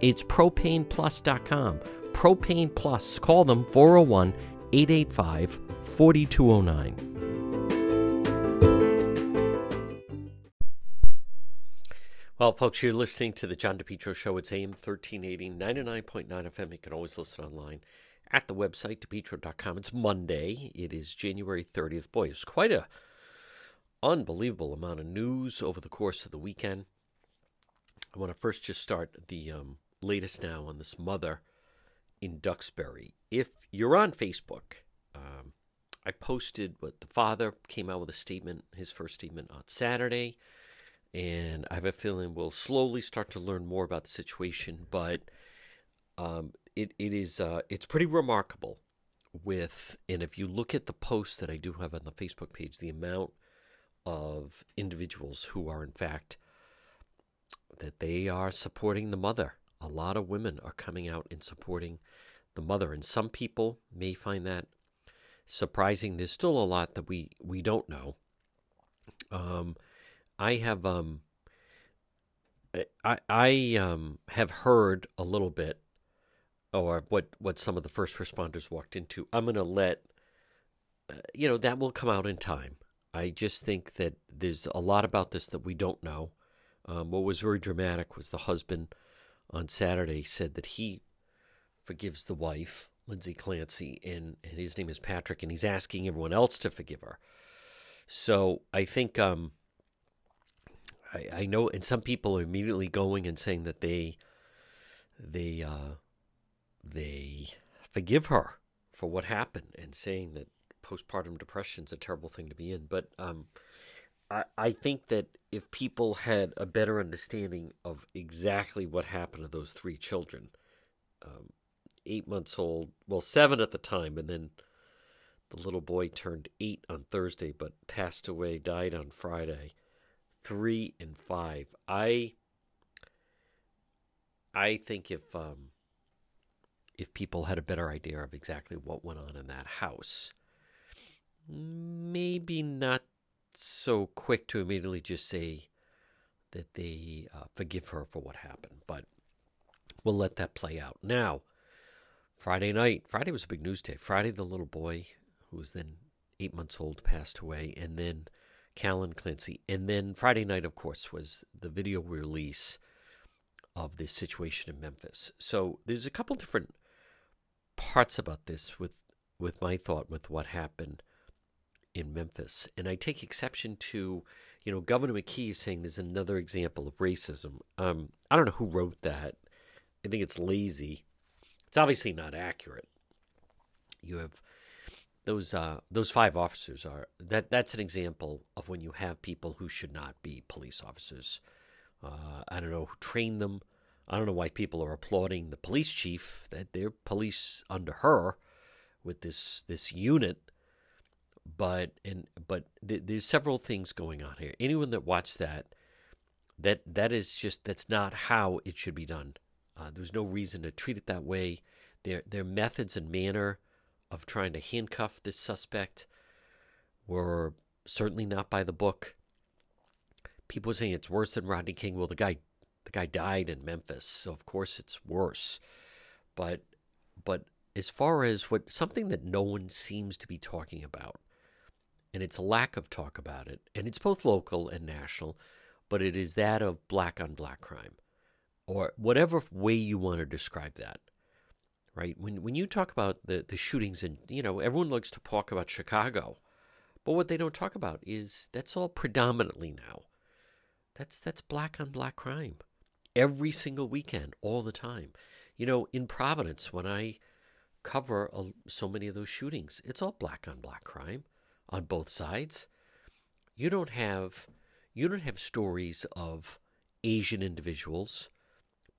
It's propaneplus.com. Propane Plus. Call them 401 885 4209. Well, folks, you're listening to the John DePetro Show. It's AM 1380, 99.9 FM. You can always listen online at the website, depetro.com. It's Monday. It is January 30th. Boy, it's quite a unbelievable amount of news over the course of the weekend. I want to first just start the um, latest now on this mother in Duxbury. If you're on Facebook, um, I posted what the father came out with a statement, his first statement on Saturday and I have a feeling we'll slowly start to learn more about the situation. But um, it it is uh, it's pretty remarkable. With and if you look at the posts that I do have on the Facebook page, the amount of individuals who are in fact that they are supporting the mother. A lot of women are coming out and supporting the mother, and some people may find that surprising. There's still a lot that we we don't know. Um, I have um I I um have heard a little bit or what what some of the first responders walked into. I'm going to let uh, you know that will come out in time. I just think that there's a lot about this that we don't know. Um, what was very dramatic was the husband on Saturday said that he forgives the wife, Lindsay Clancy, and, and his name is Patrick, and he's asking everyone else to forgive her. So I think um, I, I know, and some people are immediately going and saying that they they uh, they forgive her for what happened and saying that postpartum depression is a terrible thing to be in. But um, I, I think that if people had a better understanding of exactly what happened to those three children, um, eight months old, well, seven at the time, and then the little boy turned eight on Thursday, but passed away, died on Friday three and five. I I think if um, if people had a better idea of exactly what went on in that house, maybe not so quick to immediately just say that they uh, forgive her for what happened, but we'll let that play out. Now, Friday night, Friday was a big news day. Friday, the little boy who was then eight months old passed away, and then Callan Clancy. And then Friday night, of course, was the video release of this situation in Memphis. So there's a couple different parts about this with with my thought with what happened in Memphis. And I take exception to, you know, Governor McKee saying there's another example of racism. Um, I don't know who wrote that. I think it's lazy. It's obviously not accurate. You have those uh, those five officers are that that's an example of when you have people who should not be police officers. Uh, I don't know who trained them. I don't know why people are applauding the police chief that they're police under her with this this unit. But and but th- there's several things going on here. Anyone that watched that, that that is just that's not how it should be done. Uh, there's no reason to treat it that way. Their their methods and manner of trying to handcuff this suspect were certainly not by the book. People saying it's worse than Rodney King. Well, the guy, the guy died in Memphis, so of course it's worse. But, but as far as what something that no one seems to be talking about, and it's a lack of talk about it, and it's both local and national, but it is that of black on black crime, or whatever way you want to describe that. right? When when you talk about the the shootings and you know everyone likes to talk about Chicago, but what they don't talk about is that's all predominantly now. That's that's black on black crime, every single weekend, all the time. You know, in Providence, when I cover a, so many of those shootings, it's all black on black crime on both sides. You don't have you don't have stories of Asian individuals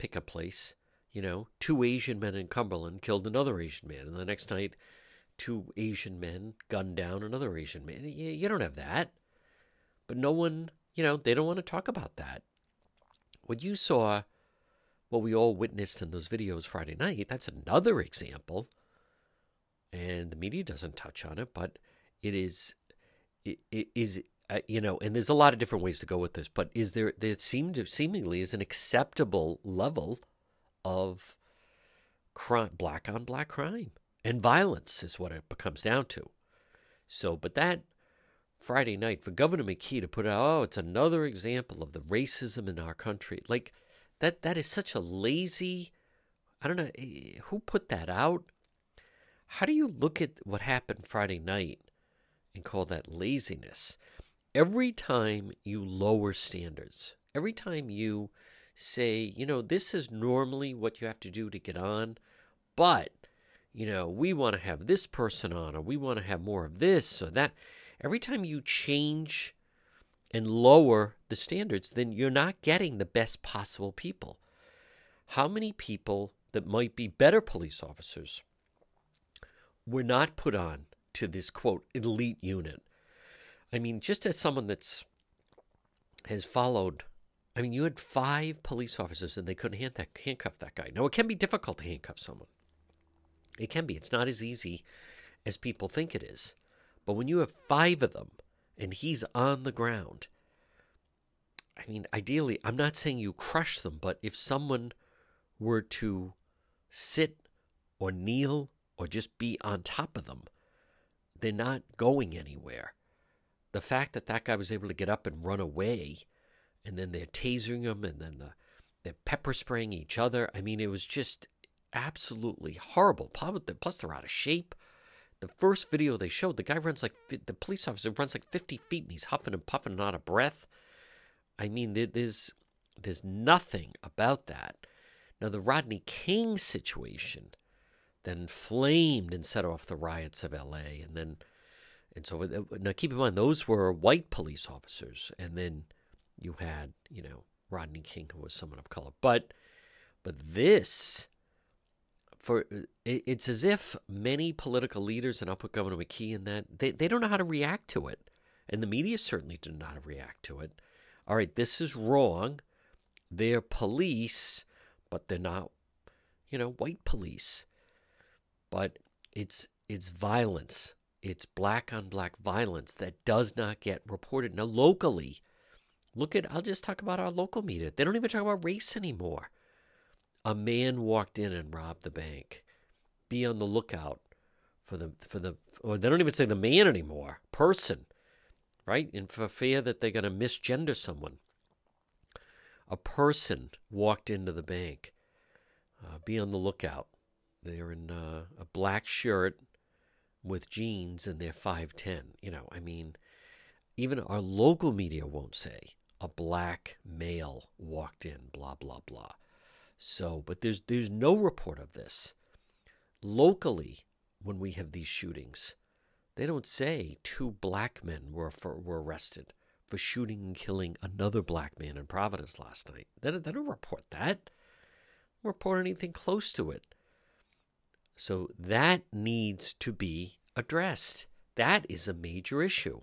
pick a place. You know, two Asian men in Cumberland killed another Asian man, and the next night, two Asian men gunned down another Asian man. You, you don't have that. But no one, you know, they don't want to talk about that. What you saw, what we all witnessed in those videos Friday night, that's another example. And the media doesn't touch on it, but it is, it, it is uh, you know, and there's a lot of different ways to go with this, but is there there seemed to seemingly is an acceptable level of crime, black on black crime and violence is what it comes down to. So, but that Friday night for Governor McKee to put out, oh, it's another example of the racism in our country. Like that, that is such a lazy. I don't know eh, who put that out. How do you look at what happened Friday night and call that laziness? every time you lower standards, every time you say, you know, this is normally what you have to do to get on, but, you know, we want to have this person on, or we want to have more of this or that, every time you change and lower the standards, then you're not getting the best possible people. How many people that might be better police officers were not put on to this quote elite unit I mean, just as someone that's has followed, I mean, you had five police officers and they couldn't hand that, handcuff that guy. Now, it can be difficult to handcuff someone. It can be. It's not as easy as people think it is. But when you have five of them and he's on the ground, I mean, ideally, I'm not saying you crush them, but if someone were to sit or kneel or just be on top of them, they're not going anywhere the fact that that guy was able to get up and run away, and then they're tasering him, and then the, they're pepper spraying each other. I mean, it was just absolutely horrible. Plus, they're out of shape. The first video they showed, the guy runs like the police officer runs like 50 feet, and he's huffing and puffing and out of breath. I mean, there's there's nothing about that. Now, the Rodney King situation then flamed and set off the riots of L.A. and then and so now keep in mind those were white police officers, and then you had you know Rodney King who was someone of color. But but this for it's as if many political leaders, and I'll put Governor McKee in that they, they don't know how to react to it, and the media certainly did not react to it. All right, this is wrong. They're police, but they're not, you know, white police. But it's it's violence it's black on black violence that does not get reported. Now, locally, look at, I'll just talk about our local media. They don't even talk about race anymore. A man walked in and robbed the bank. Be on the lookout for the, for the, or they don't even say the man anymore, person, right? And for fear that they're going to misgender someone. A person walked into the bank. Uh, be on the lookout. They're in uh, a black shirt with jeans and they're 5'10. You know, I mean, even our local media won't say a black male walked in, blah, blah, blah. So, but there's there's no report of this. Locally, when we have these shootings, they don't say two black men were for, were arrested for shooting and killing another black man in Providence last night. They don't, they don't report that. Report anything close to it. So that needs to be addressed. That is a major issue.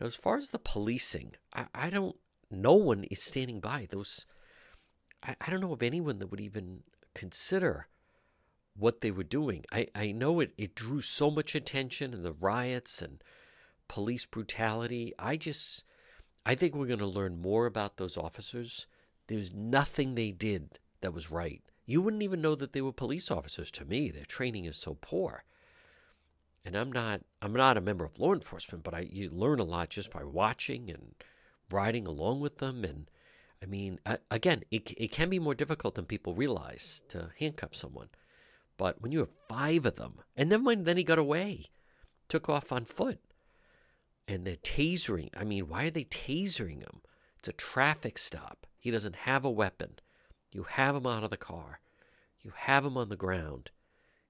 Now, as far as the policing, I, I don't, no one is standing by those. I, I don't know of anyone that would even consider what they were doing. I, I know it, it drew so much attention and the riots and police brutality. I just, I think we're going to learn more about those officers. There's nothing they did that was right. You wouldn't even know that they were police officers to me. Their training is so poor. And I'm not I'm not a member of law enforcement, but I you learn a lot just by watching and riding along with them. And I mean, again, it it can be more difficult than people realize to handcuff someone, But when you have five of them, and never mind, then he got away, took off on foot. And they're tasering. I mean, why are they tasering him? It's a traffic stop. He doesn't have a weapon. You have him out of the car. You have him on the ground.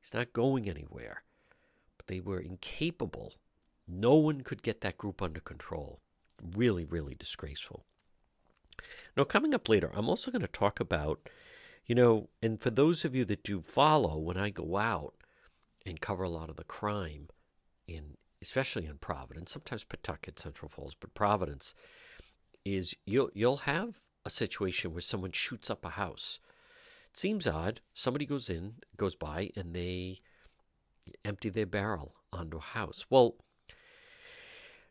He's not going anywhere. But they were incapable. No one could get that group under control. Really, really disgraceful. Now, coming up later, I'm also going to talk about, you know, and for those of you that do follow, when I go out and cover a lot of the crime in, especially in Providence, sometimes Pawtucket, Central Falls, but Providence, is you'll you'll have a situation where someone shoots up a house. It seems odd. Somebody goes in, goes by, and they empty their barrel onto a house. Well,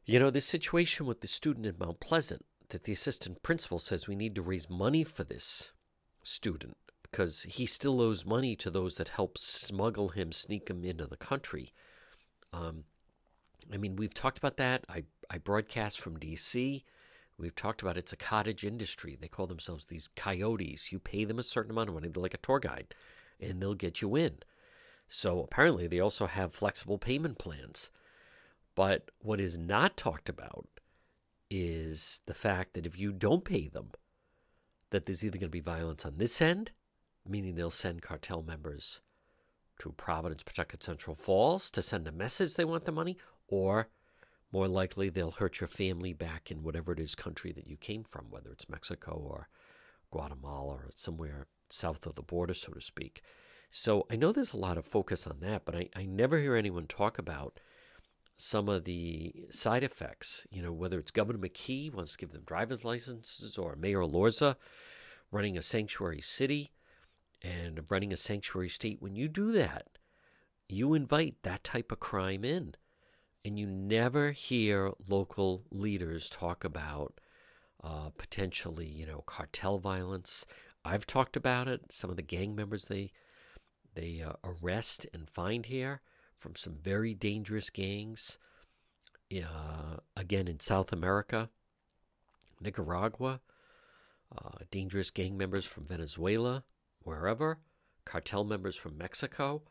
you know, this situation with the student in Mount Pleasant, that the assistant principal says we need to raise money for this student because he still owes money to those that help smuggle him, sneak him into the country. Um, I mean, we've talked about that. I, I broadcast from D.C. We've talked about it's a cottage industry. They call themselves these coyotes. You pay them a certain amount of money, they're like a tour guide, and they'll get you in. So apparently, they also have flexible payment plans. But what is not talked about is the fact that if you don't pay them, that there's either going to be violence on this end, meaning they'll send cartel members to Providence, Pawtucket, Central Falls to send a message they want the money, or more likely they'll hurt your family back in whatever it is country that you came from, whether it's Mexico or Guatemala or somewhere south of the border, so to speak. So I know there's a lot of focus on that, but I, I never hear anyone talk about some of the side effects. You know, whether it's Governor McKee wants to give them driver's licenses or Mayor Elorza running a sanctuary city and running a sanctuary state. When you do that, you invite that type of crime in and you never hear local leaders talk about uh, potentially, you know, cartel violence. I've talked about it. Some of the gang members they they uh, arrest and find here from some very dangerous gangs. Uh, again, in South America, Nicaragua, uh, dangerous gang members from Venezuela, wherever, cartel members from Mexico.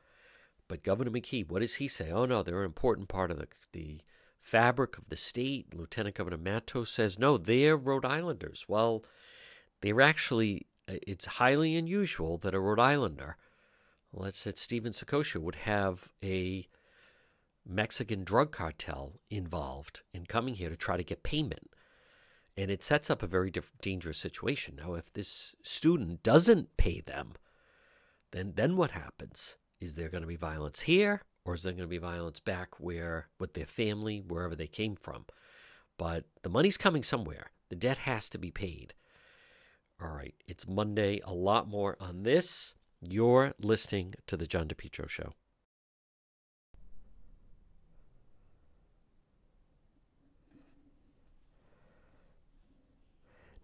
But Governor McKee, what does he say? Oh, no, they're an important part of the, the fabric of the state. Lieutenant Governor Matos says, no, they're Rhode Islanders. Well, they're actually, uh, it's highly unusual that a Rhode Islander, let's say Stephen Sakosha, would have a Mexican drug cartel involved in coming here to try to get payment. And it sets up a very dangerous situation. Now, if this student doesn't pay them, then then what happens? Is there going to be violence here, or is there going to be violence back where with their family, wherever they came from? But the money's coming somewhere. The debt has to be paid. All right, it's Monday. A lot more on this. You're listening to the John DePetro Show.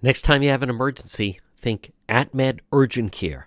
Next time you have an emergency, think AtMed Urgent Care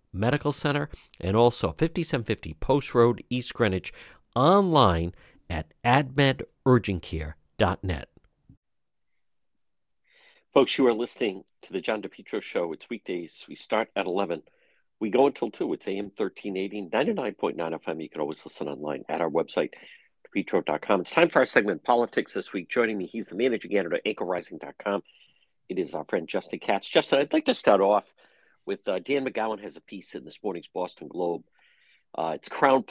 Medical Center. And also 5750 Post Road, East Greenwich, online at atmedurgentcare.net. Folks, you are listening to the John DePetro Show. It's weekdays. We start at 11. We go until 2. It's AM 1380, 99.9 FM. You can always listen online at our website, depetro.com. It's time for our segment, Politics This Week. Joining me, he's the managing editor anchorrising.com. It is our friend Justin Katz. Justin, I'd like to start off with uh, Dan McGowan has a piece in this morning's Boston Globe. Uh, it's Crowne.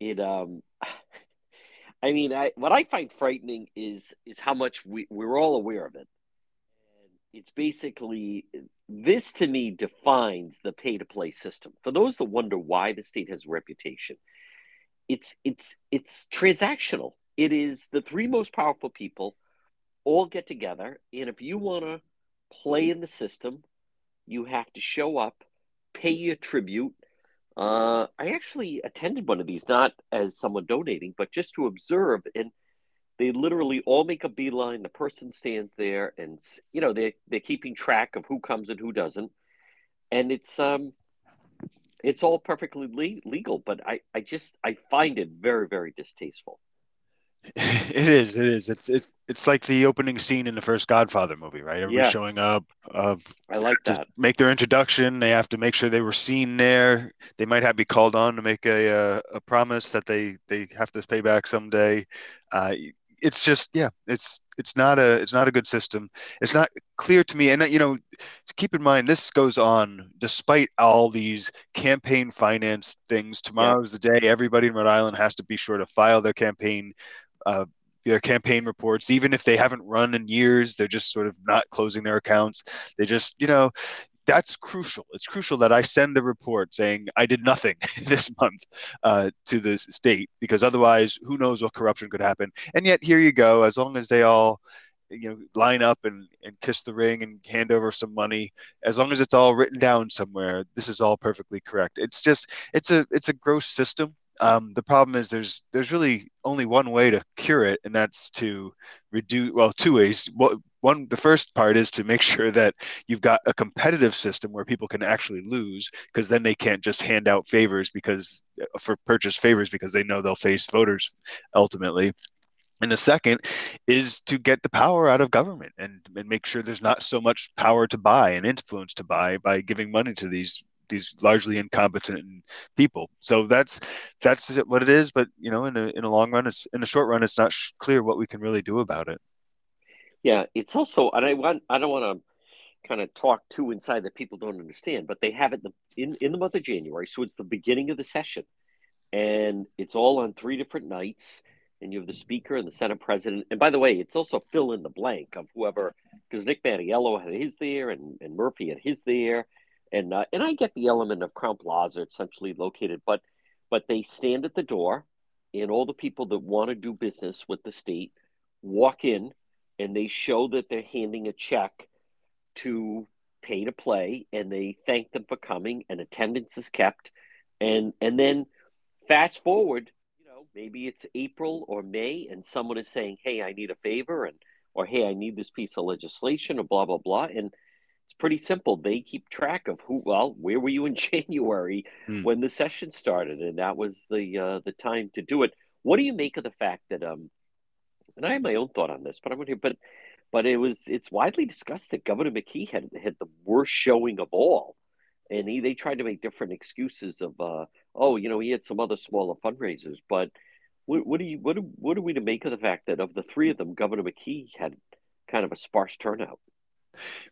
It um, I mean, I, what I find frightening is is how much we, we're all aware of it. And it's basically this to me defines the pay to play system. For those that wonder why the state has a reputation, it's it's it's transactional. It is the three most powerful people all get together, and if you want to play in the system, you have to show up, pay your tribute. Uh, I actually attended one of these, not as someone donating, but just to observe. And they literally all make a beeline. The person stands there, and you know they they're keeping track of who comes and who doesn't. And it's um, it's all perfectly le- legal, but I I just I find it very very distasteful. It is. It is. It's it. It's like the opening scene in the first Godfather movie, right? Everybody's yes. showing up. Uh, I like that. Make their introduction. They have to make sure they were seen there. They might have to be called on to make a a, a promise that they they have to pay back someday. Uh, it's just yeah it's it's not a it's not a good system it's not clear to me and you know keep in mind this goes on despite all these campaign finance things tomorrow's yeah. the day everybody in rhode island has to be sure to file their campaign uh, their campaign reports even if they haven't run in years they're just sort of not closing their accounts they just you know that's crucial. It's crucial that I send a report saying I did nothing this month uh, to the state because otherwise, who knows what corruption could happen. And yet, here you go. As long as they all, you know, line up and, and kiss the ring and hand over some money, as long as it's all written down somewhere, this is all perfectly correct. It's just it's a it's a gross system. Um, the problem is there's there's really only one way to cure it, and that's to reduce well two ways. One, the first part is to make sure that you've got a competitive system where people can actually lose, because then they can't just hand out favors because for purchase favors because they know they'll face voters ultimately. And the second is to get the power out of government and, and make sure there's not so much power to buy and influence to buy by giving money to these these largely incompetent people. So that's that's what it is. But you know, in a in a long run, it's in the short run, it's not sh- clear what we can really do about it. Yeah, it's also, and I want I don't want to kind of talk too inside that people don't understand, but they have it in in the month of January, so it's the beginning of the session, and it's all on three different nights. And you have the speaker and the Senate president. And by the way, it's also fill in the blank of whoever, because Nick Mattiello had his there and, and Murphy had his there and uh, and I get the element of Crowne Plaza centrally located, but but they stand at the door, and all the people that want to do business with the state walk in, and they show that they're handing a check to pay to play, and they thank them for coming, and attendance is kept, and and then fast forward, you know, maybe it's April or May, and someone is saying, "Hey, I need a favor," and or "Hey, I need this piece of legislation," or blah blah blah, and it's pretty simple. They keep track of who. Well, where were you in January hmm. when the session started, and that was the uh, the time to do it. What do you make of the fact that um, and I have my own thought on this, but I'm going to but but it was it's widely discussed that Governor McKee had had the worst showing of all, and he they tried to make different excuses of uh oh you know he had some other smaller fundraisers, but what, what do you what do, what are we to make of the fact that of the three of them, Governor McKee had kind of a sparse turnout?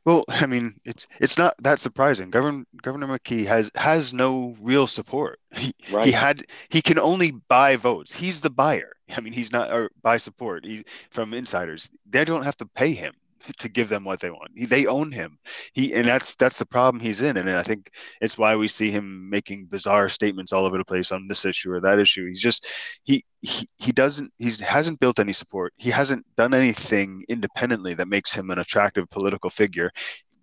Well, I mean, it's it's not that surprising. Governor Governor McKee has has no real support. He, right. he had he can only buy votes. He's the buyer. I mean, he's not or buy support. He from insiders. They don't have to pay him to give them what they want. He, they own him. He and that's that's the problem he's in. And I think it's why we see him making bizarre statements all over the place on this issue or that issue. He's just he he, he doesn't he hasn't built any support. He hasn't done anything independently that makes him an attractive political figure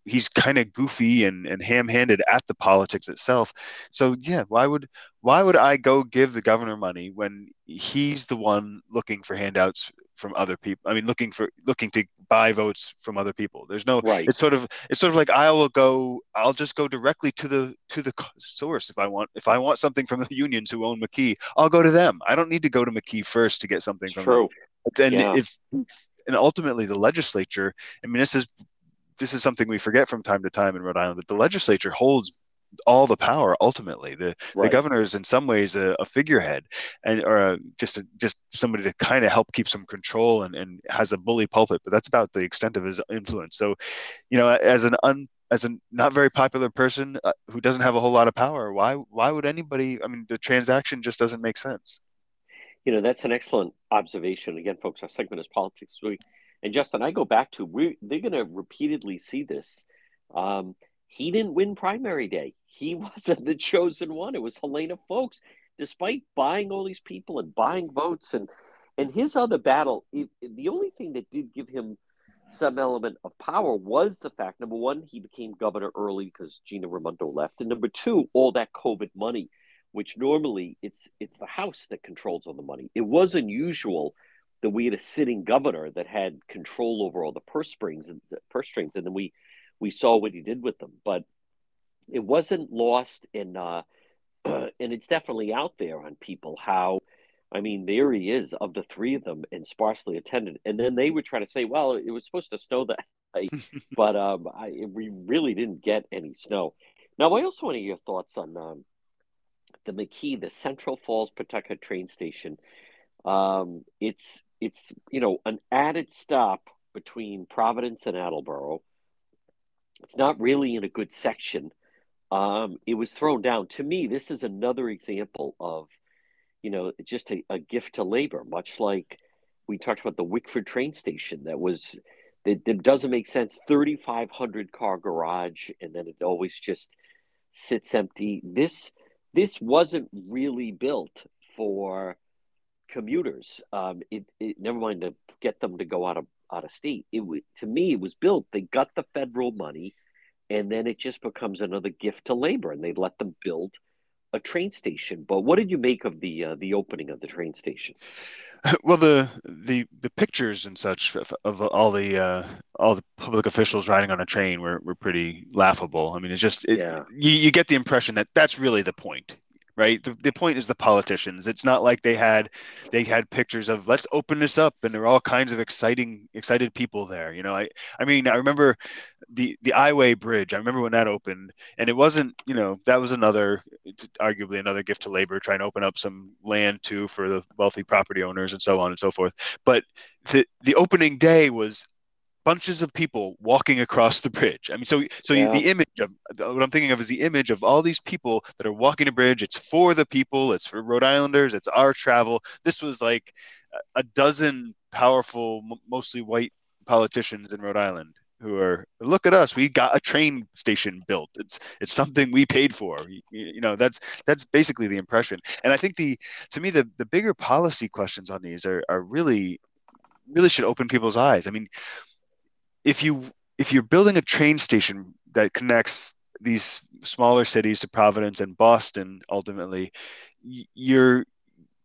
he's kind of goofy and, and ham-handed at the politics itself. So yeah, why would why would I go give the governor money when he's the one looking for handouts from other people? I mean, looking for looking to buy votes from other people. There's no. Right. It's sort of it's sort of like I will go. I'll just go directly to the to the source if I want. If I want something from the unions who own McKee, I'll go to them. I don't need to go to McKee first to get something from true. them. And yeah. if and ultimately the legislature. I mean, this is this is something we forget from time to time in Rhode Island that the legislature holds all the power ultimately the right. the governor is in some ways a, a figurehead and or a, just a, just somebody to kind of help keep some control and, and has a bully pulpit but that's about the extent of his influence so you know as an un as a not very popular person uh, who doesn't have a whole lot of power why why would anybody i mean the transaction just doesn't make sense You know, that's an excellent observation. Again, folks, our segment is politics week. And Justin, I go back to we they're going to repeatedly see this. Um, he didn't win primary day. He wasn't the chosen one. It was Helena Foulkes, despite buying all these people and buying votes and and his other battle. It, the only thing that did give him some element of power was the fact number one, he became governor early because Gina Raimondo left, and number two, all that COVID money, which normally it's it's the House that controls all the money. It was unusual that we had a sitting governor that had control over all the purse strings and the purse strings, and then we we saw what he did with them. But it wasn't lost in, uh, and it's definitely out there on people how. I mean, there he is of the three of them and sparsely attended. And then they would try to say, well, it was supposed to snow that night, but um, I, we really didn't get any snow. Now, I also want to hear your thoughts on um, the McKee, the Central Falls Pawtucket train station. Um, it's it's you know an added stop between Providence and Attleboro. It's not really in a good section. Um, it was thrown down. To me, this is another example of, you know, just a, a gift to labor, much like we talked about the Wickford train station that was it, it doesn't make sense 3500 car garage and then it always just sits empty this this wasn't really built for commuters. Um, it, it never mind to get them to go out of out of state. It to me, it was built. They got the federal money, and then it just becomes another gift to labor, and they let them build a train station. But what did you make of the uh, the opening of the train station? Well, the the the pictures and such of, of all the uh, all the public officials riding on a train were, were pretty laughable. I mean, it's just it, yeah. you, you get the impression that that's really the point right? The, the point is the politicians. It's not like they had they had pictures of let's open this up and there are all kinds of exciting excited people there you know? I i mean i remember the the Iway bridge. I remember when that opened and it wasn't you know that was another arguably another gift to labor trying to open up some land too for the wealthy property owners and so on and so forth. But the the opening day was bunches of people walking across the bridge. I mean, so so yeah. the image of what I'm thinking of is the image of all these people that are walking a bridge. It's for the people. It's for Rhode Islanders. It's our travel. This was like a dozen powerful, mostly white politicians in Rhode Island who are look at us we got a train station built it's it's something we paid for you, you, know that's that's basically the impression and i think the to me the the bigger policy questions on these are are really really should open people's eyes i mean if you if you're building a train station that connects these smaller cities to Providence and Boston ultimately you're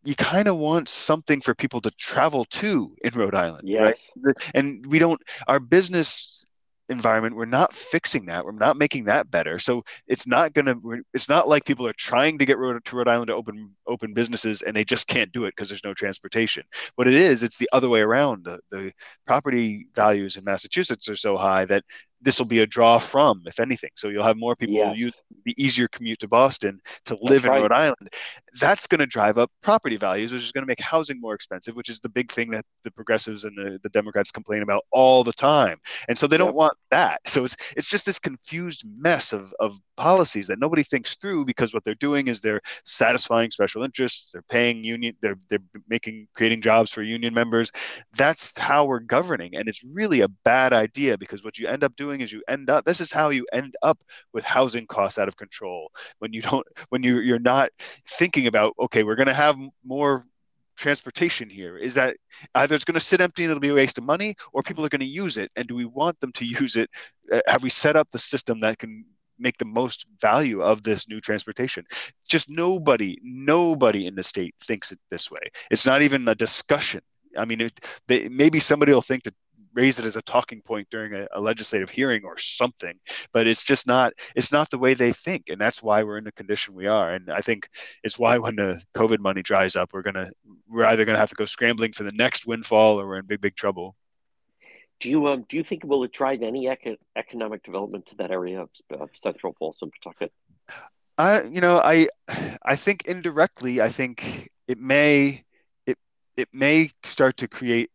you kind of want something for people to travel to in Rhode Island yes. right and we don't our business environment we're not fixing that we're not making that better. So it's not going to it's not like people are trying to get to Rhode Island to open open businesses and they just can't do it because there's no transportation. What it is it's the other way around. The, the property values in Massachusetts are so high that this will be a draw from, if anything. So you'll have more people yes. use the easier commute to Boston to live That's in right. Rhode Island. That's going to drive up property values, which is going to make housing more expensive, which is the big thing that the progressives and the, the Democrats complain about all the time. And so they don't want that. So it's it's just this confused mess of, of policies that nobody thinks through because what they're doing is they're satisfying special interests, they're paying union, they're they're making creating jobs for union members. That's how we're governing. And it's really a bad idea because what you end up doing doing is you end up this is how you end up with housing costs out of control. When you don't when you you're not thinking about okay we're going to have more transportation here. Is that either it's going to sit empty and it'll be a waste of money or people are going to use it and do we want them to use it? Uh, have we set up the system that can make the most value of this new transportation? Just nobody nobody in the state thinks it this way. It's not even a discussion. I mean, it, they, maybe somebody will think to raise it as a talking point during a, a, legislative hearing or something but it's just not it's not the way they think and that's why we're in the condition we are and i think it's why when the covid money dries up we're gonna we're either gonna have to go scrambling for the next windfall or we're in big big trouble. Do you um do you think will it drive any eco- economic development to that area of, of central and pawtucket? I you know i i think indirectly i think it may it it may start to create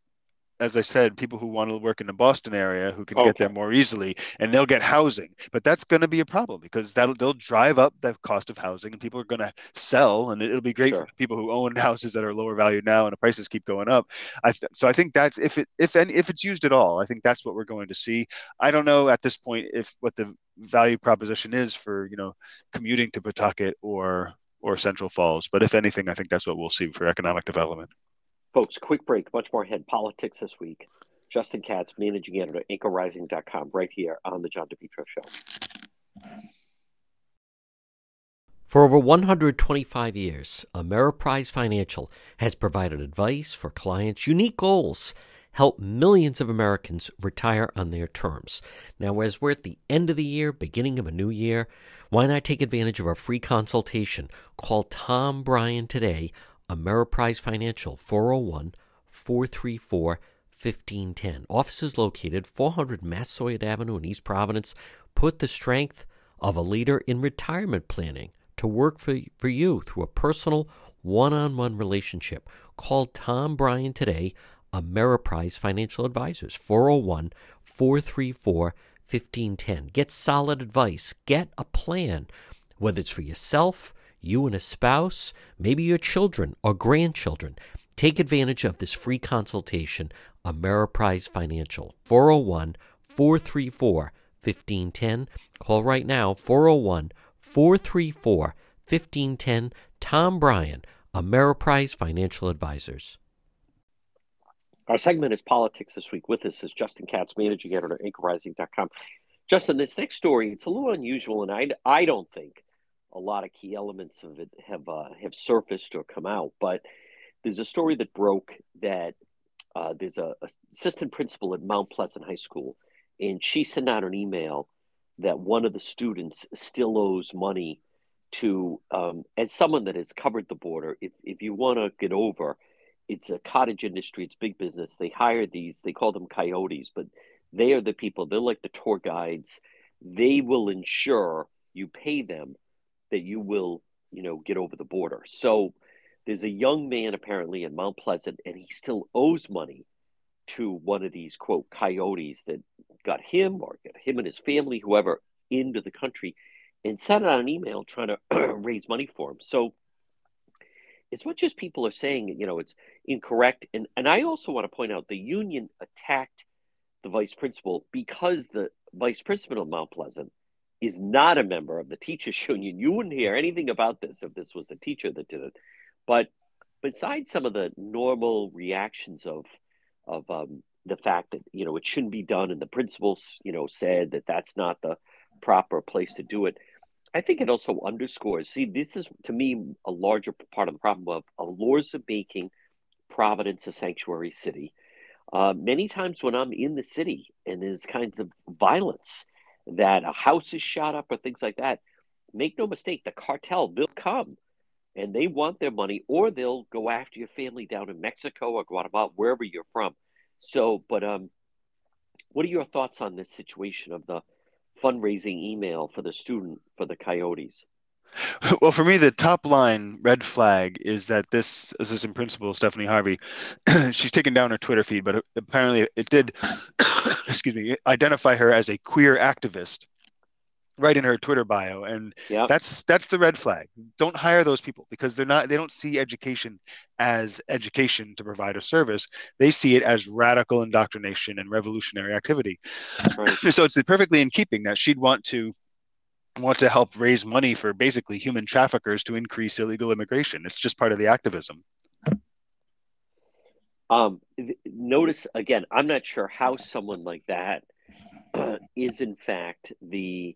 as I said, people who want to work in the Boston area who can Okay. get there more easily, and they'll get housing. But that's going to be a problem because that'll they'll drive up the cost of housing, and people are going to sell, and it'll be great Sure. for people who own houses that are lower valued now, and the prices keep going up. I th- so I think that's if it if any if it's used at all, I think that's what we're going to see. I don't know at this point if what the value proposition is for you know commuting to Pawtucket or or Central Falls, but if anything, I think that's what we'll see for economic development. Folks, quick break. Much more ahead. Politics this week. Justin Katz, managing editor, anchorrising.com, right here on the John DePetro Show. For over 125 years, Ameriprise Financial has provided advice for clients' unique goals, help millions of Americans retire on their terms. Now, as we're at the end of the year, beginning of a new year, why not take advantage of our free consultation? Call Tom Bryan today, Ameriprise Financial, 401 434 1510. Offices located 400 Massasoit Avenue in East Providence. Put the strength of a leader in retirement planning to work for, for you through a personal one on one relationship. Call Tom Bryan today, Ameriprise Financial Advisors, 401 434 1510. Get solid advice, get a plan, whether it's for yourself, you and a spouse, maybe your children or grandchildren. Take advantage of this free consultation, Ameriprise Financial, 401 434 1510. Call right now, 401 434 1510. Tom Bryan, Ameriprise Financial Advisors. Our segment is Politics This Week. With us is Justin Katz, managing editor, anchorrising.com. Justin, this next story, it's a little unusual, and I, I don't think a lot of key elements of it have uh, have surfaced or come out, but there's a story that broke that uh, there's a, a assistant principal at Mount Pleasant High School, and she sent out an email that one of the students still owes money to um, as someone that has covered the border. If, if you want to get over it's a cottage industry it's big business. They hire these they call them coyotes but they are the people they're like the tour guides. They will ensure you pay them that you will you know get over the border so there's a young man apparently in mount pleasant and he still owes money to one of these quote coyotes that got him or got him and his family whoever into the country and sent out an email trying to raise money for him. So as much as people are saying, you know, it's incorrect, and, and I also want to point out the union attacked the vice principal because the vice principal of Mount Pleasant is not a member of the teachers union. You wouldn't hear anything about this if this was a teacher that did it. But besides some of the normal reactions of of um, the fact that you know it shouldn't be done, and the principals, you know, said that that's not the proper place to do it. I think it also underscores. See, this is to me a larger part of the problem of, laws of making Providence a sanctuary city. Uh, many times when I'm in the city and there's kinds of violence, that a house is shot up or things like that, make no mistake, the cartel they'll come and they want their money, or they'll go after your family down in Mexico or Guatemala, wherever you're from. So, but um, what are your thoughts on this situation of the fundraising email for the student for the Coyotes? Well, for me, the top line red flag is that this assistant principal, Stephanie Harvey, she's taken down her Twitter feed, but apparently it did, excuse me, identify her as a queer activist right in her Twitter bio, and Yep. that's that's the red flag. Don't hire those people because they're not they don't see education as education to provide a service. They see it as radical indoctrination and revolutionary activity. Right. So it's perfectly in keeping that she'd want to want to help raise money for basically human traffickers to increase illegal immigration. It's just part of the activism. Um, notice again, I'm not sure how someone like that is in fact the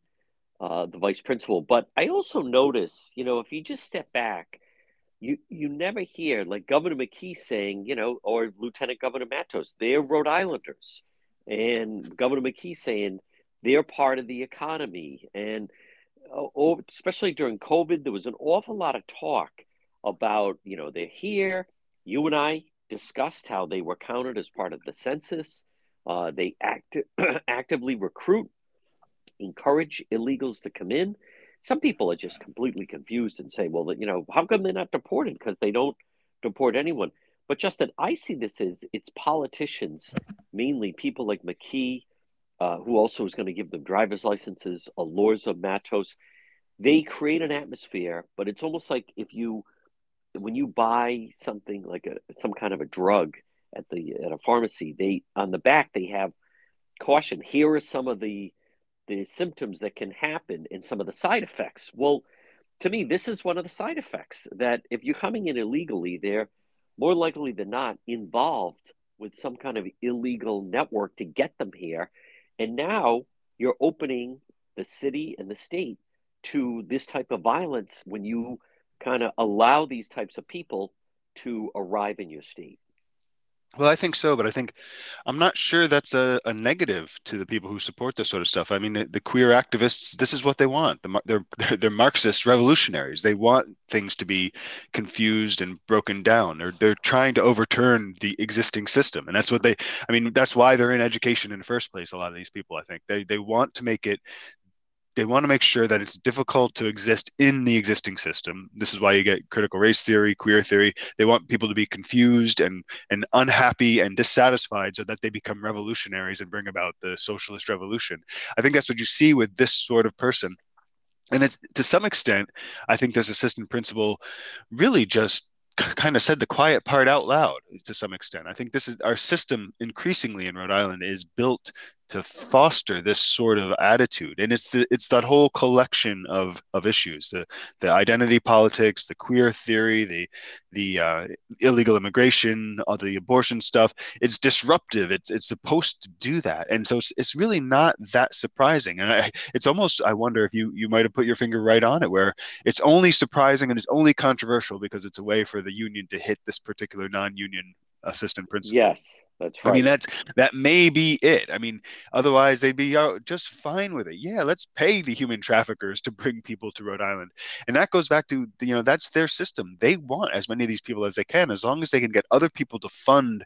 uh, the vice principal, but I also notice, you know, if you just step back, you you never hear like Governor McKee saying, you know, or Lieutenant Governor Matos, they're Rhode Islanders, and Governor McKee saying they're part of the economy, and especially during COVID, there was an awful lot of talk about, you know, they're here. You and I discussed how they were counted as part of the census. Uh, they act actively recruit, encourage illegals to come in. Some people are just completely confused and say, well, you know, how come they're not deported? Because they don't deport anyone. But Justin, I see this as it's politicians, mainly people like McKee, uh, who also is going to give them driver's licenses, Elorza Matos. They create an atmosphere, but it's almost like if you, when you buy something like a some kind of a drug at the at a pharmacy, they on the back they have caution. Here are some of the the symptoms that can happen and some of the side effects. Well, to me, this is one of the side effects that if you're coming in illegally, they're more likely than not involved with some kind of illegal network to get them here. And now you're opening the city and the state to this type of violence when you kind of allow these types of people to arrive in your state. Well, I think so, but I think I'm not sure that's a, a negative to the people who support this sort of stuff. I mean, the, queer activists, this is what they want. The, they're, they're, they're Marxist revolutionaries. They want things to be confused and broken down. They're, they're trying to overturn the existing system. And that's what they, I mean, that's why they're in education in the first place. A lot of these people, I think they, they want to make it they want to make sure that it's difficult to exist in the existing system. This is why you get critical race theory, queer theory. They want people to be confused and and unhappy and dissatisfied so that they become revolutionaries and bring about the socialist revolution. I think that's what you see with this sort of person. And it's to some extent, I think this assistant principal really just kind of said the quiet part out loud to some extent. I think this is our system increasingly in Rhode Island is built to foster this sort of attitude. And it's the, it's that whole collection of of issues the the identity politics the queer theory the the uh, illegal immigration all the abortion stuff. It's disruptive. It's it's supposed to do that. And so it's, it's really not that surprising. And I, it's almost i wonder if you you might have put your finger right on it where it's only surprising and it's only controversial because it's a way for the union to hit this particular non-union assistant principal yes that's right. I mean, that's that may be it. I mean, otherwise they'd be out just fine with it. Yeah, let's pay the human traffickers to bring people to Rhode Island, and that goes back to you know that's their system. They want as many of these people as they can, as long as they can get other people to fund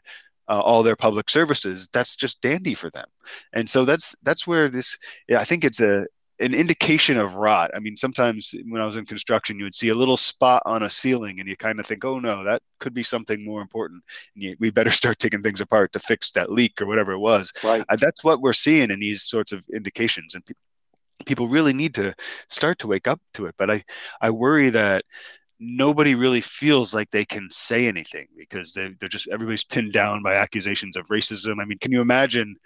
uh, all their public services. That's just dandy for them, and so that's that's where this. Yeah, I think it's a an indication of rot. I mean, sometimes when I was in construction, you would see a little spot on a ceiling, and you kind of think, "Oh no, that could be something more important." And you, we better start taking things apart to fix that leak or whatever it was. Right. Uh, that's what we're seeing in these sorts of indications, and pe- people really need to start to wake up to it. But I, I worry that nobody really feels like they can say anything because they, they're just everybody's pinned down by accusations of racism. I mean, can you imagine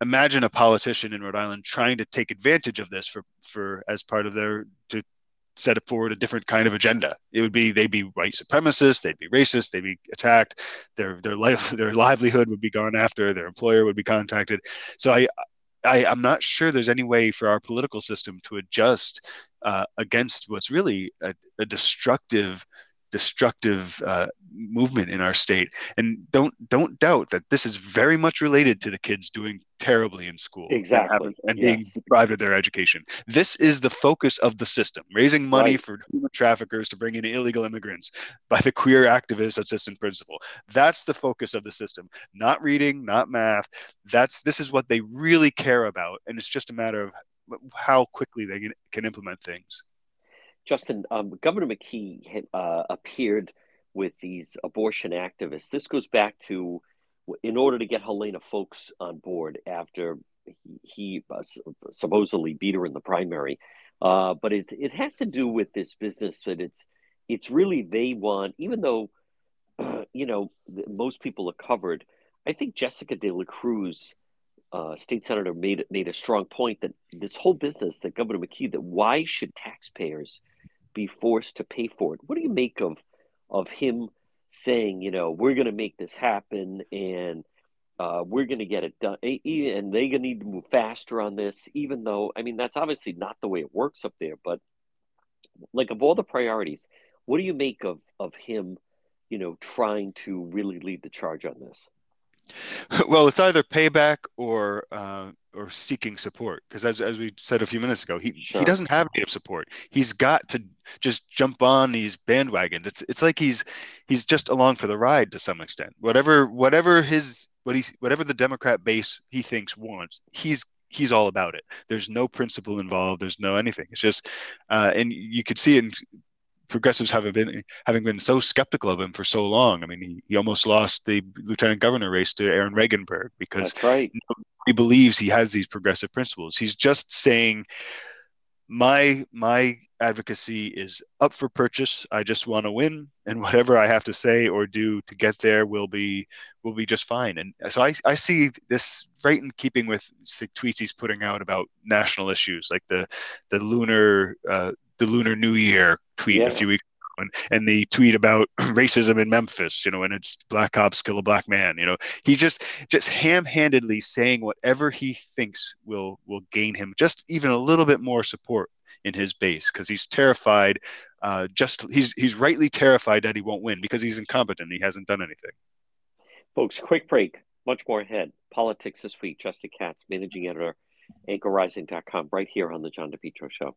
imagine a politician in Rhode Island trying to take advantage of this for for as part of their to set forward a different kind of agenda. It would be they'd be white supremacists, they'd be racist, they'd be attacked, their their life their livelihood would be gone after, their employer would be contacted. So I I, am not sure there's any way for our political system to adjust uh, against what's really a, a destructive destructive uh, movement in our state. And don't don't doubt that this is very much related to the kids doing terribly in school exactly. and, and yes. being deprived of their education. This is the focus of the system raising money right. for traffickers to bring in illegal immigrants by the queer activist assistant principal. That's the focus of the system. Not reading not math. That's this is what they really care about. And it's just a matter of how quickly they can implement things Justin, um, Governor McKee uh, appeared with these abortion activists. This goes back to in order to get Helena Foulkes on board after he, uh, supposedly beat her in the primary. Uh, but it it has to do with this business that it's it's really they want, even though you know most people are covered. I think Jessica De La Cruz uh, state senator made made a strong point that this whole business that Governor McKee that why should taxpayers be forced to pay for it. What do you make of of him saying, you know, we're going to make this happen and uh, we're going to get it done, and they're going to need to move faster on this, even though, I mean, that's obviously not the way it works up there. But like of all the priorities, what do you make of of him, you know, trying to really lead the charge on this? Well, it's either payback or uh, or seeking support because as, as we said a few minutes ago he, sure. he doesn't have native support. He's got to just jump on these bandwagons. It's it's like he's he's just along for the ride to some extent. Whatever whatever his what he whatever the democrat base he thinks wants he's he's all about it. There's no principle involved. There's no anything. It's just uh, and you could see it in progressives have been having been so skeptical of him for so long. I mean, he, he almost lost the lieutenant governor race to Aaron Regunberg because That's right. he believes he has these progressive principles. He's just saying my my advocacy is up for purchase. I just want to win, and whatever I have to say or do to get there will be will be just fine. And so I, I see this right in keeping with the tweets he's putting out about national issues, like the the lunar uh, the lunar New Year tweet yeah. a few weeks and, and the tweet about racism in Memphis, you know, and it's black cops kill a black man, you know, he's just just ham-handedly saying whatever he thinks will will gain him just even a little bit more support in his base because he's terrified. Uh, just he's he's rightly terrified that he won't win because he's incompetent. He hasn't done anything. Folks, quick break. Much more ahead. Politics this week. Justin Katz, managing editor, anchorrising.com, right here on the John DePetro Show.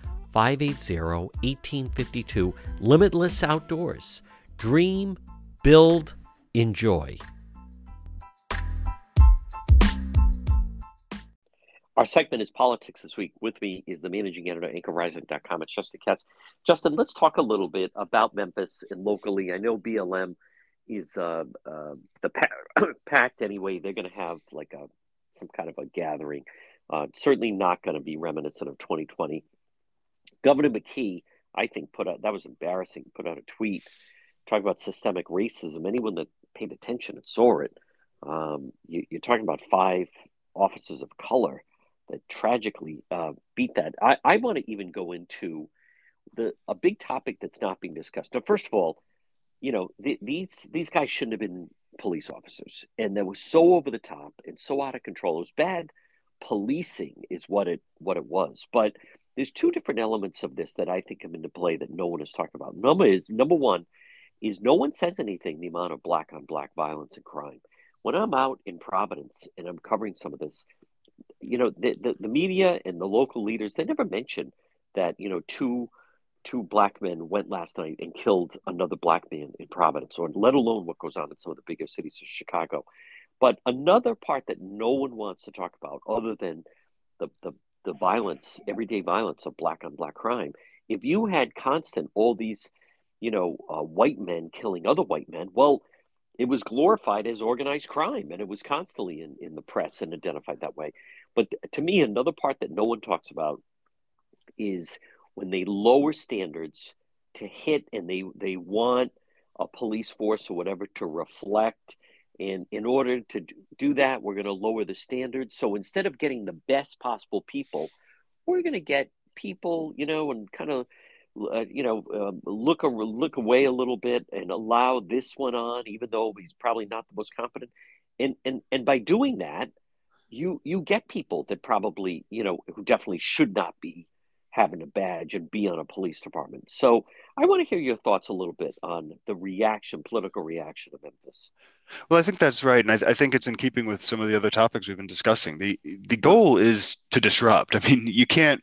580 1852. Limitless Outdoors. Dream, build, enjoy. Our segment is Politics This Week. With me is the managing editor, anchorrising.com. It's Justin Katz. Justin, let's talk a little bit about Memphis and locally. I know BLM is uh, uh, the pa- pact anyway. They're going to have like a some kind of a gathering. Uh, certainly not going to be reminiscent of 2020. Governor McKee, I think, put out that was embarrassing. Put out a tweet talking about systemic racism. Anyone that paid attention and saw it, um, you, are talking about five officers of color that tragically uh, beat that. I, I want to even go into the a big topic that's not being discussed. Now, first of all, you know the, these these guys shouldn't have been police officers, and that was so over the top and so out of control. It was bad policing, is what it what it was. But there's two different elements of this that I think come into play that no one is talking about. Number is number one is no one says anything the amount of black on black violence and crime. When I'm out in Providence and I'm covering some of this, you know, the, the, the media and the local leaders, they never mention that, you know, two two black men went last night and killed another black man in Providence, or let alone what goes on in some of the bigger cities of Chicago. But another part that no one wants to talk about, other than the, the, the violence, everyday violence of black on black crime, if you had constant all these, you know, uh, white men killing other white men, well, it was glorified as organized crime and it was constantly in, in the press and identified that way. But to me, another part that no one talks about is when they lower standards to hit and they, they want a police force or whatever to reflect. And in order to do that, we're going to lower the standards. So instead of getting the best possible people, we're going to get people, you know, and kind of uh, you know, uh, look a, look away a little bit and allow this one on, even though he's probably not the most competent. And and and by doing that, you you get people that probably you know who definitely should not be having a badge and be on a police department. So I want to hear your thoughts a little bit on the reaction, political reaction of Memphis. Well, I think that's right, and I, th- I, think it's in keeping with some of the other topics we've been discussing. the The goal is to disrupt. I mean, you can't.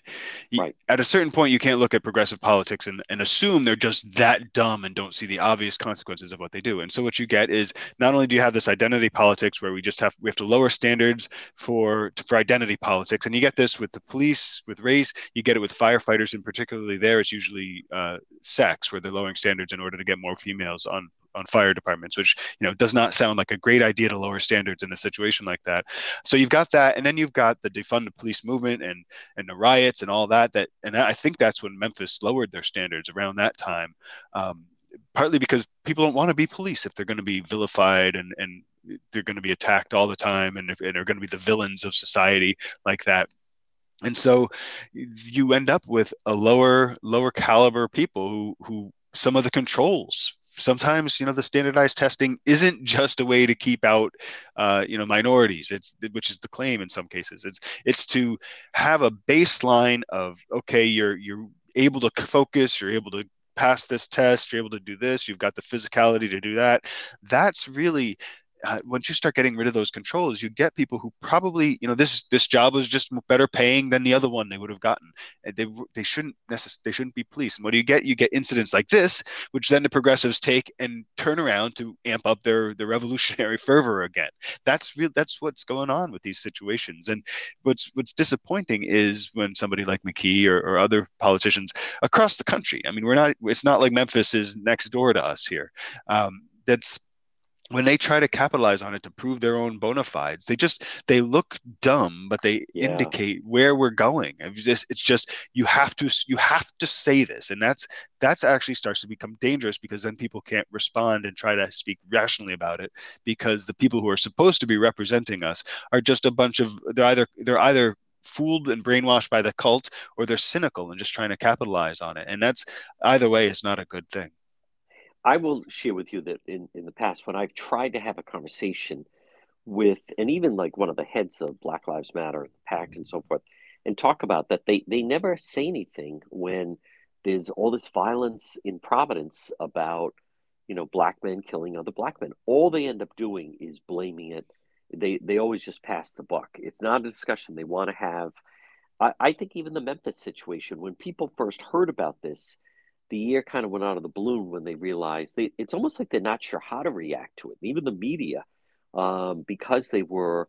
You, right. At a certain point, you can't look at progressive politics and, and assume they're just that dumb and don't see the obvious consequences of what they do. And so, what you get is not only do you have this identity politics where we just have we have to lower standards for for identity politics, and you get this with the police, with race. You get it with firefighters, and particularly there, it's usually uh, sex, where they're lowering standards in order to get more females on on fire departments, which you know does not sound like a great idea to lower standards in a situation like that. So you've got that, and then you've got the defund the police movement and and the riots and all that. That and I think that's when Memphis lowered their standards around that time. Um, partly because people don't want to be police if they're going to be vilified and and they're going to be attacked all the time and, and are going to be the villains of society like that and so you end up with a lower lower caliber people who who some of the controls sometimes you know the standardized testing isn't just a way to keep out uh, you know minorities. It's which is the claim in some cases. It's it's to have a baseline of okay you're you're able to focus you're able to pass this test you're able to do this you've got the physicality to do that. That's really uh, once you start getting rid of those controls, you get people who probably, you know, this this job was just better paying than the other one they would have gotten. They they shouldn't necessarily they shouldn't be police. And what do you get? You get incidents like this, which then the progressives take and turn around to amp up their their revolutionary fervor again. That's real. That's what's going on with these situations. And what's what's disappointing is when somebody like McKee or, or other politicians across the country. I mean, we're not. It's not like Memphis is next door to us here. Um, that's when they try to capitalize on it to prove their own bona fides, they just they look dumb, but they yeah. indicate where we're going. It's just, it's just you have to you have to say this, and that's that's actually starts to become dangerous because then people can't respond and try to speak rationally about it because the people who are supposed to be representing us are just a bunch of they're either they're either fooled and brainwashed by the cult or they're cynical and just trying to capitalize on it and that's either way is not a good thing I will share with you that in, in the past, when I've tried to have a conversation with, and even like one of the heads of Black Lives Matter, the PACT, and so forth, and talk about that, they, they never say anything when there's all this violence in Providence about, you know, black men killing other black men. All they end up doing is blaming it. They, they always just pass the buck. It's not a discussion they want to have. I, I think even the Memphis situation, when people first heard about this, the year kind of went out of the balloon when they realized they, it's almost like they're not sure how to react to it. even the media, um, because they were,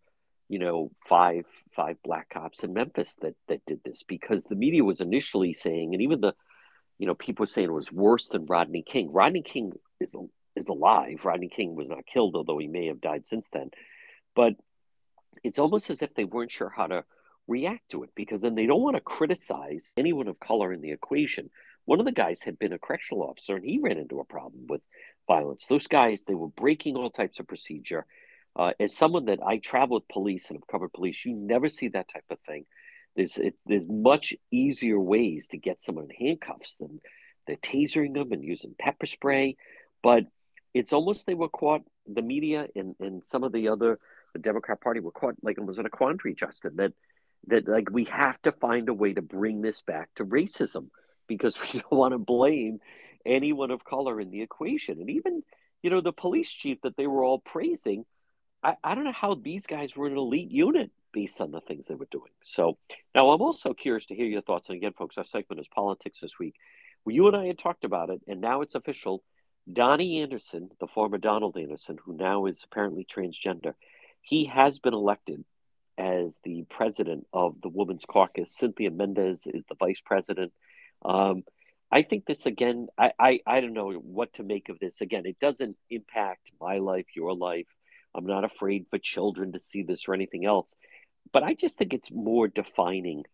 you know, five five black cops in Memphis that that did this, because the media was initially saying, and even the, you know, people were saying it was worse than Rodney King. Rodney King is is alive. Rodney King was not killed, although he may have died since then. But it's almost as if they weren't sure how to react to it because then they don't want to criticize anyone of color in the equation one of the guys had been a correctional officer and he ran into a problem with violence. Those guys, they were breaking all types of procedure. Uh, as someone that I travel with police and have covered police, you never see that type of thing. There's it, there's much easier ways to get someone in handcuffs than they're tasering them and using pepper spray. But it's almost they were caught. The media and, and some of the other the Democrat Party were caught like it was in a quandary, Justin. That that like we have to find a way to bring this back to racism because we don't want to blame anyone of color in the equation. And even, you know, the police chief that they were all praising, I, I don't know how these guys were an elite unit based on the things they were doing. So now I'm also curious to hear your thoughts. And again, folks, our segment is politics this week. Well, you and I had talked about it, and now it's official. Donnie Anderson, the former Donald Anderson, who now is apparently transgender, he has been elected as the president of the Women's Caucus. Cynthia Mendez is the vice president. Um, I think this again, I, I, I don't know what to make of this. Again, it doesn't impact my life, your life. I'm not afraid for children to see this or anything else. But I just think it's more defining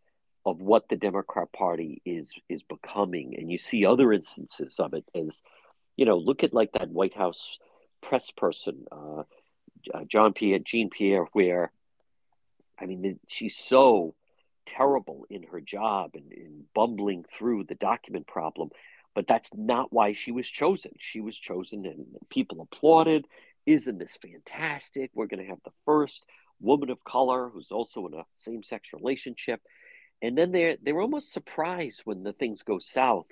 of what the Democrat Party is is becoming. And you see other instances of it as, you know, look at like that White House press person, uh, John Pierre, Jean Pierre, where, I mean, she's so terrible in her job and in bumbling through the document problem. But that's not why she was chosen. She was chosen and people applauded. Isn't this fantastic? We're going to have the first woman of color who's also in a same sex relationship. And then they're they're almost surprised when the things go south,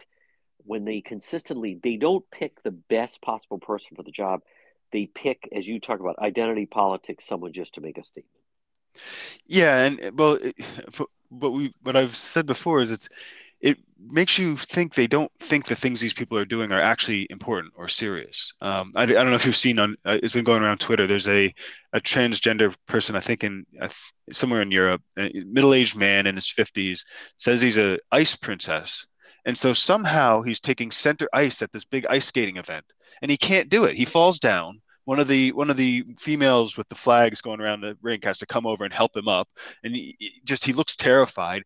when they consistently they don't pick the best possible person for the job. They pick, as you talk about identity politics, someone just to make a statement. Yeah, and well, what we what I've said before is it's it makes you think they don't think the things these people are doing are actually important or serious. Um, I, I, don't know if you've seen on uh, it's been going around Twitter. There's a a transgender person I think in uh, somewhere in Europe, a middle aged man in his 50s says he's a ice princess, and so somehow he's taking center ice at this big ice skating event and he can't do it. He falls down. One of the one of the females with the flags going around the rink has to come over and help him up, and he, just he looks terrified.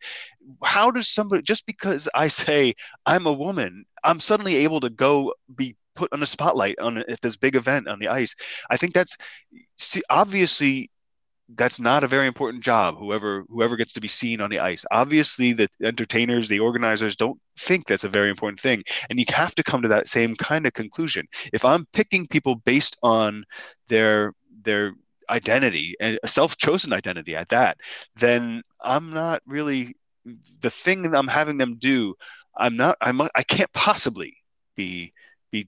How does somebody just because I say I'm a woman, I'm suddenly able to go be put on a spotlight on at this big event on the ice? I think that's see, obviously that's not a very important job whoever whoever gets to be seen on the ice. Obviously the entertainers the organizers don't think that's a very important thing and you have to come to that same kind of conclusion. If i'm picking people based on their their identity and a self-chosen identity at that then i'm not really the thing that i'm having them do i'm not i'm i can't possibly be be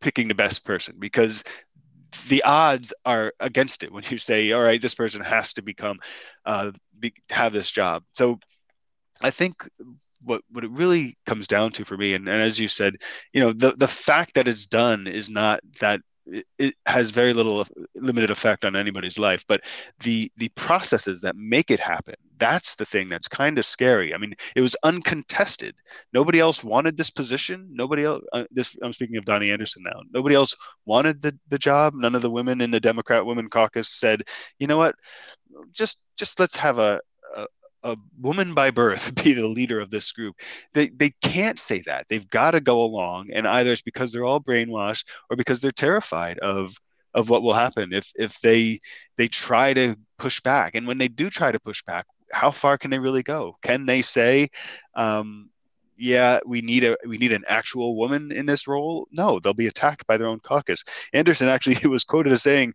picking the best person because the odds are against it when you say, all right, this person has to become, uh, be, have this job. So I think what what it really comes down to for me, and, and as you said, you know, the the fact that it's done is not that it, has very little limited effect on anybody's life but the the processes that make it happen that's the thing that's kind of scary. I mean it was uncontested. Nobody else wanted this position. Nobody else uh, this i'm speaking of donnie anderson now. Nobody else wanted the, the job. None of the women in the democrat women caucus said you know what? Just just let's have a, a woman by birth be the leader of this group. They they can't say that. They've got to go along, and either it's because they're all brainwashed or because they're terrified of of what will happen if if they they try to push back. And when they do try to push back, how far can they really go? Can they say, um, yeah, we need a we need an actual woman in this role? No, they'll be attacked by their own caucus. Anderson actually was quoted as saying,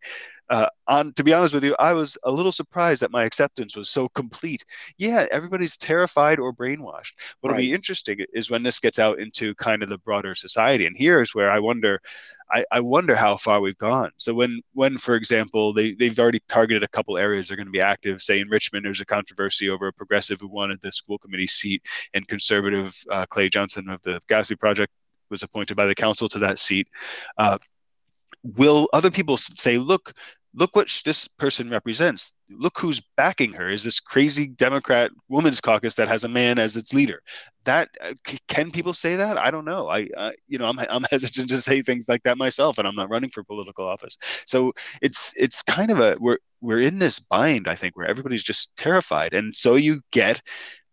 uh, on to be honest with you, I was a little surprised that my acceptance was so complete. Yeah, everybody's terrified or brainwashed. What'll right. be interesting is when this gets out into kind of the broader society, and here's where I wonder, I, I wonder how far we've gone. So when when for example they they've already targeted a couple areas they're going to be active. Say in Richmond, there's a controversy over a progressive who wanted the school committee seat, and conservative uh, Clay Johnson of the Gaspee Project was appointed by the council to that seat. Uh, will other people say, look, look what this person represents. Look who's backing her is this crazy Democrat Women's Caucus that has a man as its leader. That uh, can people say that? I don't know. I, uh, you know, I'm, I'm hesitant to say things like that myself, and I'm not running for political office. So it's it's kind of a we're we're in this bind, I think, where everybody's just terrified, and so you get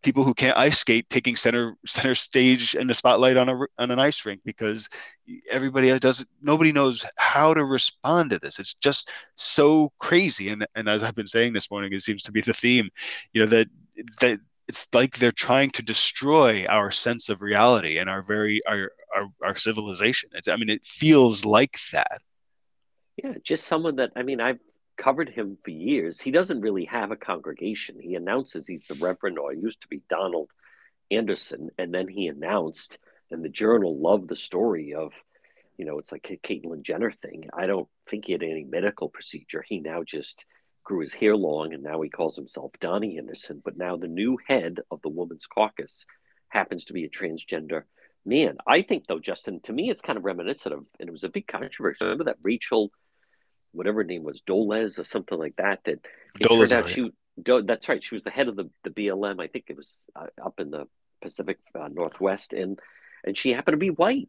people who can't ice skate taking center center stage in the spotlight on a on an ice rink because everybody doesn't nobody knows how to respond to this. It's just so crazy. And and as i've been saying this morning it seems to be the theme you know that that it's like they're trying to destroy our sense of reality and our very our our, our civilization. It's i mean it feels like that. Yeah just someone that i mean i've covered him for years. He doesn't really have a congregation. He announces he's the Reverend, or used to be Donald Anderson, and then he announced, and the Journal loved the story of, you know, it's like a Caitlyn Jenner thing. I don't think he had any medical procedure. He now just grew his hair long, and now he calls himself Donnie Anderson. But now the new head of the Women's Caucus happens to be a transgender man. I think, though, Justin, to me, it's kind of reminiscent of, and it was a big controversy. Remember that Rachel whatever her name was, Dolez or something like that. That Dolez, out she, Do, that's right, she was the head of the, the BLM. I think it was uh, up in the Pacific uh, Northwest, and and she happened to be white.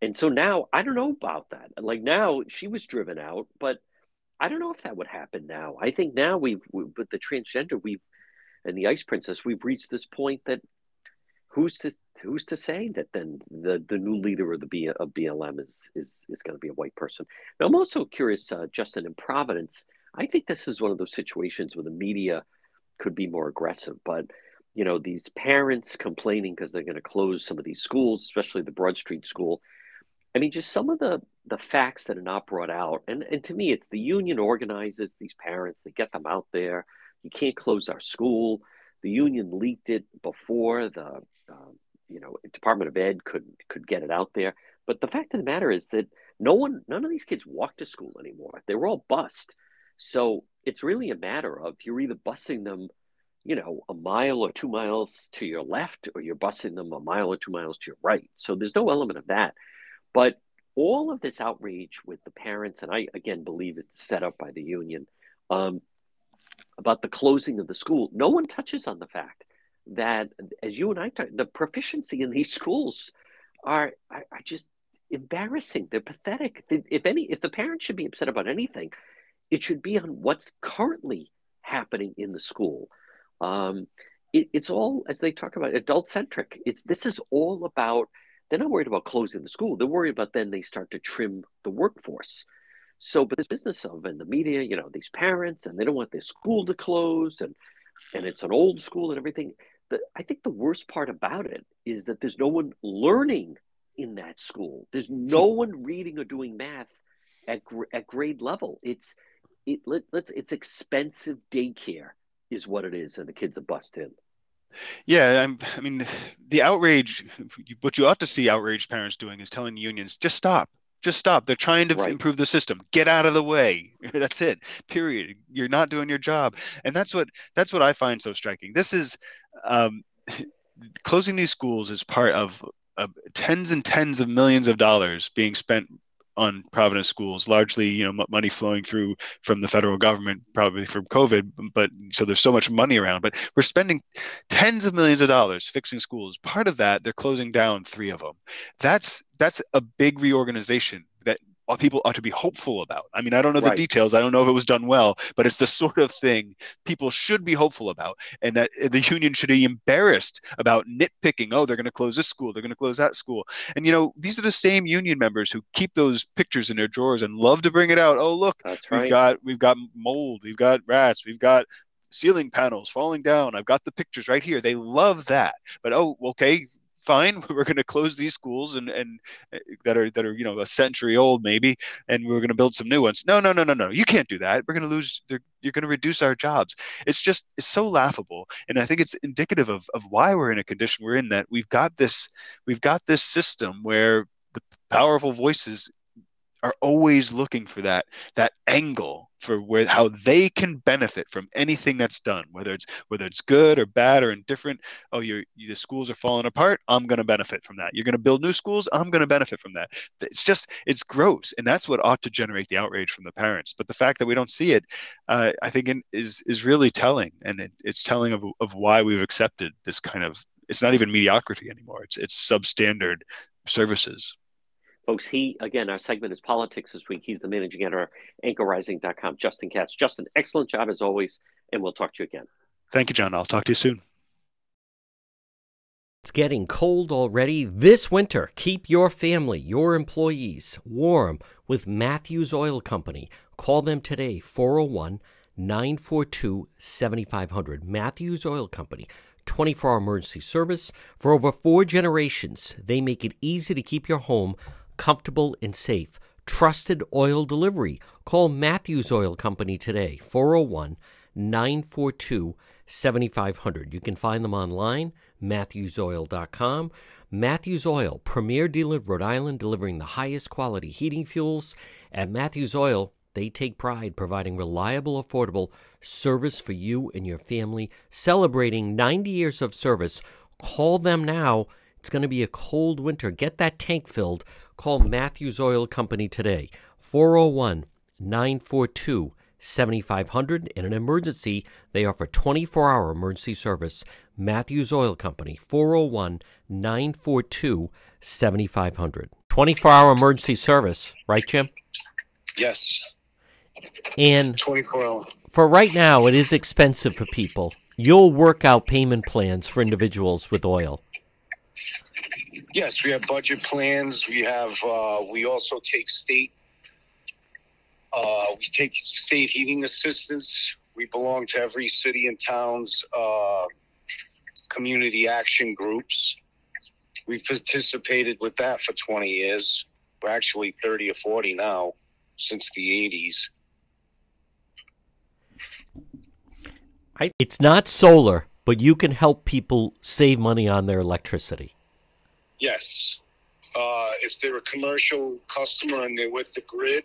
And so now I don't know about that. Like now she was driven out, but I don't know if that would happen now. I think now we've with the transgender we've and the Ice Princess we've reached this point that who's to who's to say that then the, the new leader of the B, of BLM is is is going to be a white person? Now, I'm also curious, uh, Justin, in Providence, I think this is one of those situations where the media could be more aggressive, but you know these parents complaining because they're going to close some of these schools, especially the Broad Street school. I mean, just some of the the facts that are not brought out, and and to me, it's the union organizes these parents, they get them out there. You can't close our school the union leaked it before the uh, you know Department of Ed could could get it out there. But the fact of the matter is that no one, none of these kids walk to school anymore. They were all bused. So it's really a matter of you're either busing them, you know, a mile or two miles to your left, or you're busing them a mile or two miles to your right. So there's no element of that. But all of this outrage with the parents, and I again believe it's set up by the union, um, about the closing of the school, no one touches on the fact that, as you and I talk, the proficiency in these schools are, are, are just embarrassing. They're pathetic. If any, if the parents should be upset about anything, it should be on what's currently happening in the school. Um, it, it's all, as they talk about, adult centric. It's this is all about. They're not worried about closing the school. They're worried about then they start to trim the workforce. So, but this business of and the media, you know, these parents, and they don't want their school to close, and and it's an old school and everything. But I think the worst part about it is that there's no one learning in that school. There's no one reading or doing math at at grade level. It's it let, let's it's expensive daycare is what it is, and the kids are bust in. Yeah, I'm, I mean, the outrage. What you ought to see outraged parents doing is telling unions just stop, just stop. They're trying to right. improve the system. Get out of the way. That's it. Period. You're not doing your job, and that's what that's what I find so striking. This is um, closing these schools is part of uh, tens and tens of millions of dollars being spent on Providence schools, largely, you know, money flowing through from the federal government, probably from COVID. But so there's so much money around, but we're spending tens of millions of dollars fixing schools. Part of that, they're closing down three of them. That's that's a big reorganization people ought to be hopeful about. I mean, I don't know the details. I don't know if it was done well, but it's the sort of thing people should be hopeful about, and that eh, the union should be embarrassed about nitpicking. Oh, they're going to close this school. They're going to close that school. And you know, these are the same union members who keep those pictures in their drawers and love to bring it out. Oh, look, That's we've right. got we've got mold, we've got rats, we've got ceiling panels falling down. I've got the pictures right here. They love that. But oh, okay, fine. We're going to close these schools and and uh, that are that are you know a century old maybe and we're going to build some new ones. No no no no no. You can't do that. We're going to lose you're going to reduce our jobs. It's just it's so laughable and i think it's indicative of of why we're in a condition we're in that we've got this we've got this system where the powerful voices are always looking for that that angle for where how they can benefit from anything that's done whether it's whether it's good or bad or indifferent. Oh your the schools are falling apart. I'm going to benefit from that. You're going to build new schools. I'm going to benefit from that. It's just it's gross. And that's what ought to generate the outrage from the parents. But the fact that we don't see it uh, i think in, is is really telling. And it, it's telling of, of why we've accepted this kind of it's not even mediocrity anymore. It's it's substandard services Folks, he, again, our segment is politics this week. He's the managing editor, anchorrising.com, Justin Katz. Justin, excellent job as always, and we'll talk to you again. Thank you, John. I'll talk to you soon. It's getting cold already this winter. Keep your family, your employees warm with Matthews Oil Company. Call them today, 401 942 7500. Matthews Oil Company. 24 hour emergency service. For over four generations, they make it easy to keep your home comfortable and safe. Trusted oil delivery. Call Matthews Oil Company today, 401 942 7500. You can find them online, matthewsoil.com. Matthews Oil, premier dealer in Rhode Island, delivering the highest quality heating fuels. At Matthews Oil, they take pride providing reliable, affordable service for you and your family. Celebrating 90 years of service. Call them now. It's going to be a cold winter. Get that tank filled. Call Matthews Oil Company today, 401 942 7500. In an emergency, they offer 24 hour emergency service. Matthews Oil Company, 401 942 7500. 24 hour emergency service, right, Jim? Yes. And 24 hour. For right now, it is expensive for people. You'll work out payment plans for individuals with oil. Yes, we have budget plans. We have. Uh, we also take state. Uh, we take state heating assistance. We belong to every city and town's uh, community action groups. We've participated with that for 20 years. We're actually 30 or 40 now, since the 80s. I, it's not solar, but you can help people save money on their electricity. Yes. Uh, if they're a commercial customer and they're with the grid,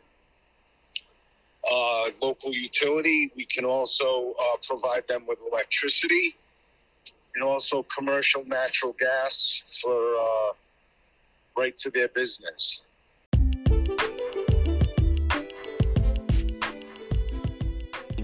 uh, local utility, we can also uh, provide them with electricity and also commercial natural gas for uh, right to their business.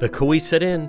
The Cowesett Inn,